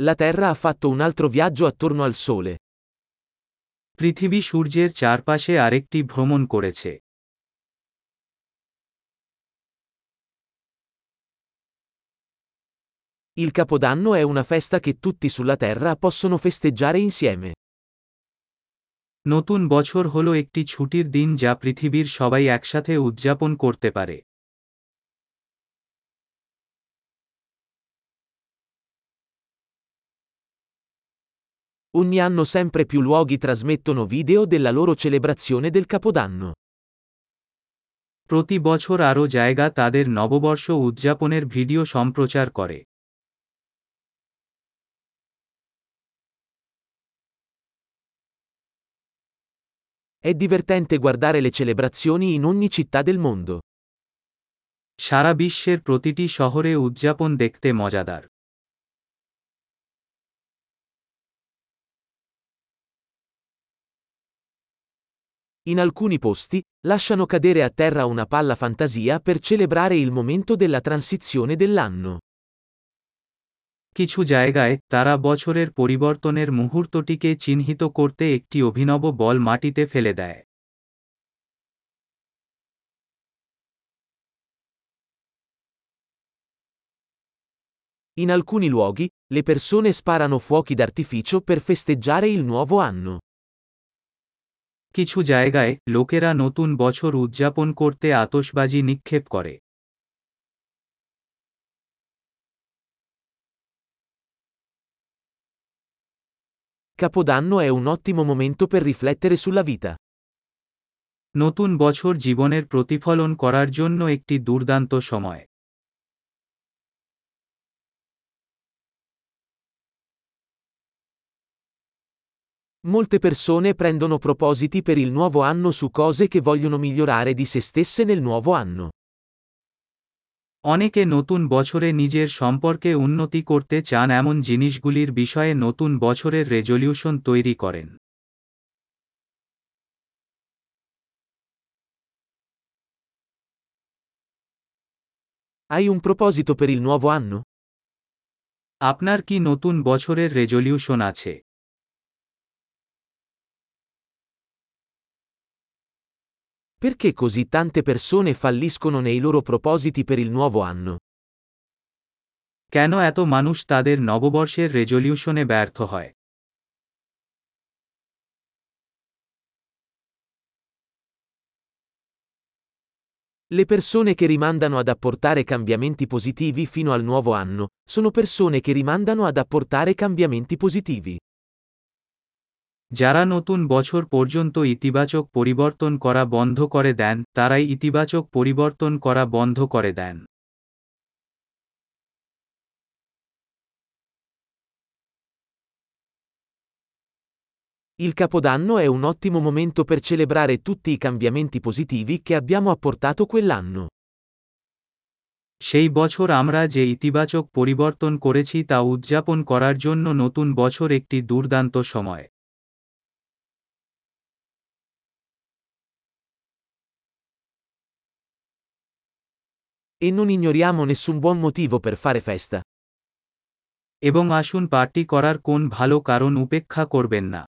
La Terra ha fatto un altro viaggio attorno al Sole. পৃথিবী সূর্যের চারপাশে আরেকটি ভ্রমণ করেছে Il Capodanno è una festa che tutti sulla Terra possono festeggiare insieme. নতুন বছর হলো একটি ছুটির দিন যা পৃথিবীর সবাই একসাথে উদযাপন করতে পারে Ogni anno sempre più luoghi trasmettono video della loro celebrazione del Capodanno. প্রতি বছর আরও জায়গা তাদের নববর্ষ উদযাপনের ভিডিও সম্প্রচার করে È divertente guardare le celebrazioni in ogni città del mondo. সারা বিশ্বের প্রতিটি শহরে উদযাপন দেখতে মজাদার In alcuni posti, lasciano cadere a terra una palla fantasia per celebrare il momento della transizione dell'anno. কিছু জায়গায় তারা বছরের পরিবর্তনের মুহূর্তটিকে চিহ্নিত করতে একটি অভিনব বল মাটিতে ফেলে দেয় In alcuni luoghi, le persone sparano fuochi d'artificio per festeggiare il nuovo anno. কিছু জায়গায় লোকেরা নতুন বছর উদযাপন করতে আতশবাজি নিক্ষেপ করে Capodanno è un ottimo momento per riflettere sulla vita. নতুন বছর জীবনের প্রতিফলন করার জন্য একটি দুর্দান্ত সময় Molte persone prendono propositi per il nuovo anno su cose che vogliono migliorare di se stesse nel nuovo anno. অনেকে নতুন বছরে নিজের সম্পর্কে উন্নতি করতে চান এমন জিনিসগুলির বিষয়ে নতুন বছরের রেজলিউশন তৈরি করেন Hai un proposito per il nuovo anno? আপনার কি নতুন বছরের রেজলিউশন আছে Perché così tante persone falliscono nei loro propositi per il nuovo anno? কেন এত মানুষ তাদের নববর্ষের রেজলিউশনে ব্যর্থ হয় Le persone che rimandano ad apportare cambiamenti positivi fino al nuovo anno, sono persone che rimandano ad apportare cambiamenti positivi. যারা নতুন বছর পর্যন্ত ইতিবাচক পরিবর্তন করা বন্ধ করে দেন তারাই ইতিবাচক পরিবর্তন করা বন্ধ করে দেন Il Capodanno è un ottimo momento per celebrare tutti i cambiamenti positivi che abbiamo apportato quell'anno. সেই বছর আমরা যে ইতিবাচক পরিবর্তন করেছি তা উদযাপন করার জন্য নতুন বছর একটি দুর্দান্ত সময় E non ignoriamo nessun buon motivo per fare festa. এবং আসুন পার্টি করার কোন ভালো কারণ উপেক্ষা করবেন না